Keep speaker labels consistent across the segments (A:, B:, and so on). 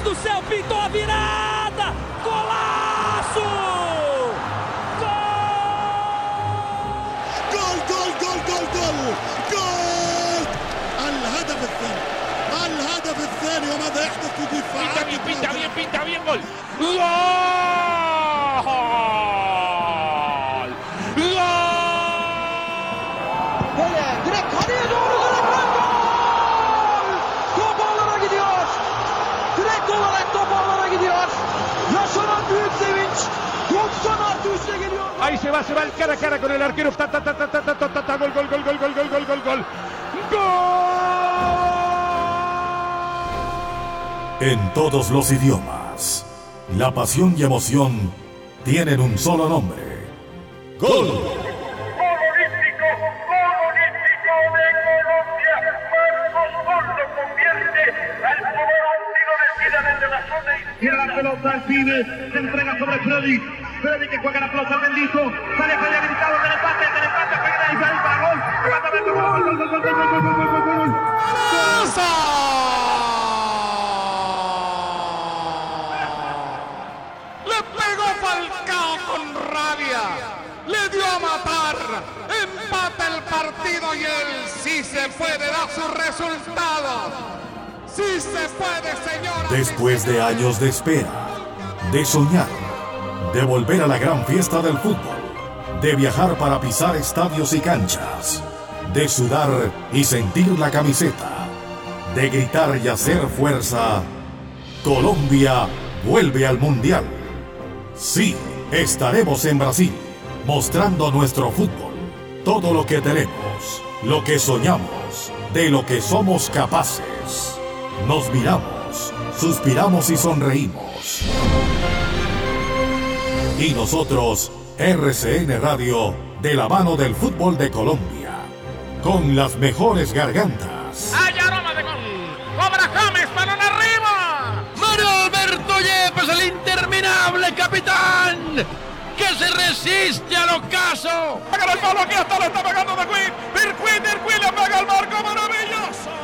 A: Deus
B: do céu, pintou a virada! Golaço! Gol! Gol, gol,
C: gol, gol, gol! gol! Alhada الثاني الهدف الثاني وماذا يحدث في دفاعات pinta bem, pinta bem, pinta bem, gol! Gol!
B: Ahí se va, se va el cara a cara con el arquero. Ta, ta, ta, ta, ta, ta, ta, ta, ta, gol, gol, gol, gol, gol, gol, gol, gol, gol.
D: En todos los idiomas, la pasión y emoción tienen un solo nombre. Gol.
E: Gol gol olímpico de Colombia. Marcos Gol lo convierte al jugador tiro de tira desde la zona
F: pelota al pibe, se entrega sobre Freddy. Freddy que juega la pelota al bendito. Sale allá gritado del empate, del empate, pega ahí, ahí para gol. Levantamiento, gol, gol, gol, gol, gol, gol, gol, gol, gol, gol, gol.
B: Le pegó Falcao con rabia. Le dio a matar. Empata el partido y él sí se puede dar su resultado. Sí se puede, señora.
D: Después de años de espera, de soñar, de volver a la gran fiesta del fútbol, de viajar para pisar estadios y canchas, de sudar y sentir la camiseta, de gritar y hacer fuerza, Colombia vuelve al Mundial. Sí, estaremos en Brasil, mostrando nuestro fútbol, todo lo que tenemos, lo que soñamos, de lo que somos capaces. Nos miramos, suspiramos y sonreímos. Y nosotros, RCN Radio, de la mano del fútbol de Colombia, con las mejores gargantas.
B: Hay aroma de gol. Cobra James, balón arriba.
G: Mario Alberto Yepes, el interminable capitán, que se resiste al ocaso.
B: Pega el palo aquí hasta lo está pegando de Queen. Birquin, Birquin le pega el marco maravilloso.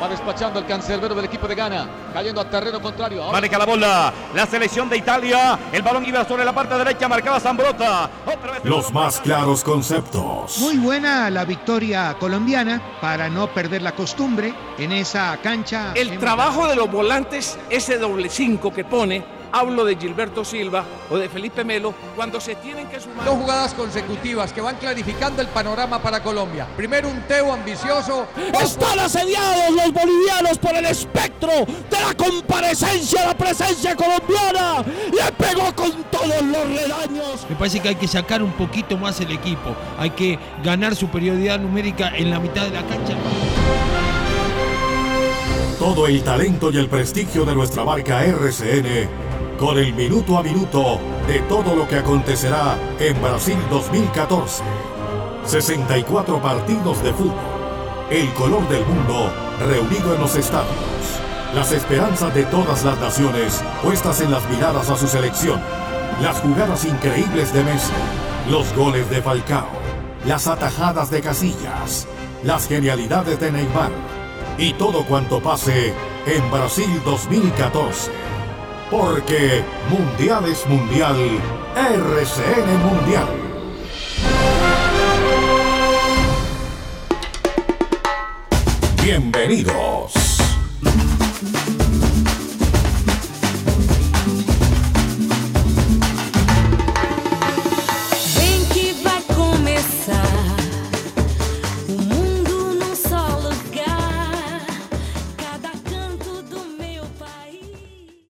H: Va despachando el cancerbero del equipo de Ghana, cayendo a terreno contrario. Ahora
B: Maneja la bola, la selección de Italia. El balón iba sobre la parte derecha, marcaba Zambrota. Otra vez.
D: Los más claros conceptos.
I: Muy buena la victoria colombiana para no perder la costumbre en esa cancha.
J: El trabajo de los volantes, ese doble cinco que pone, hablo de Gilberto Silva o de Felipe Melo, cuando se tienen que sumar.
H: Dos jugadas consecutivas que van clarificando el panorama para Colombia. Primero un Teo ambicioso.
C: Están asediados los bolivianos por el espectro de la comparecencia, la presencia colombiana. Le pegó con todos los redaños.
K: Me parece que hay que sacar un poquito más el equipo. Hay que ganar superioridad numérica en la mitad de la cancha.
D: Todo el talento y el prestigio de nuestra marca RCN con el minuto a minuto de todo lo que acontecerá en Brasil 2014. 64 partidos de fútbol. El color del mundo reunido en los estadios. Las esperanzas de todas las naciones puestas en las miradas a su selección. Las jugadas increíbles de Messi. Los goles de Falcao. Las atajadas de Casillas. Las genialidades de Neymar. Y todo cuanto pase en Brasil 2014 porque Mundial es Mundial, RCN Mundial. Bienvenidos. Bem que vai começar.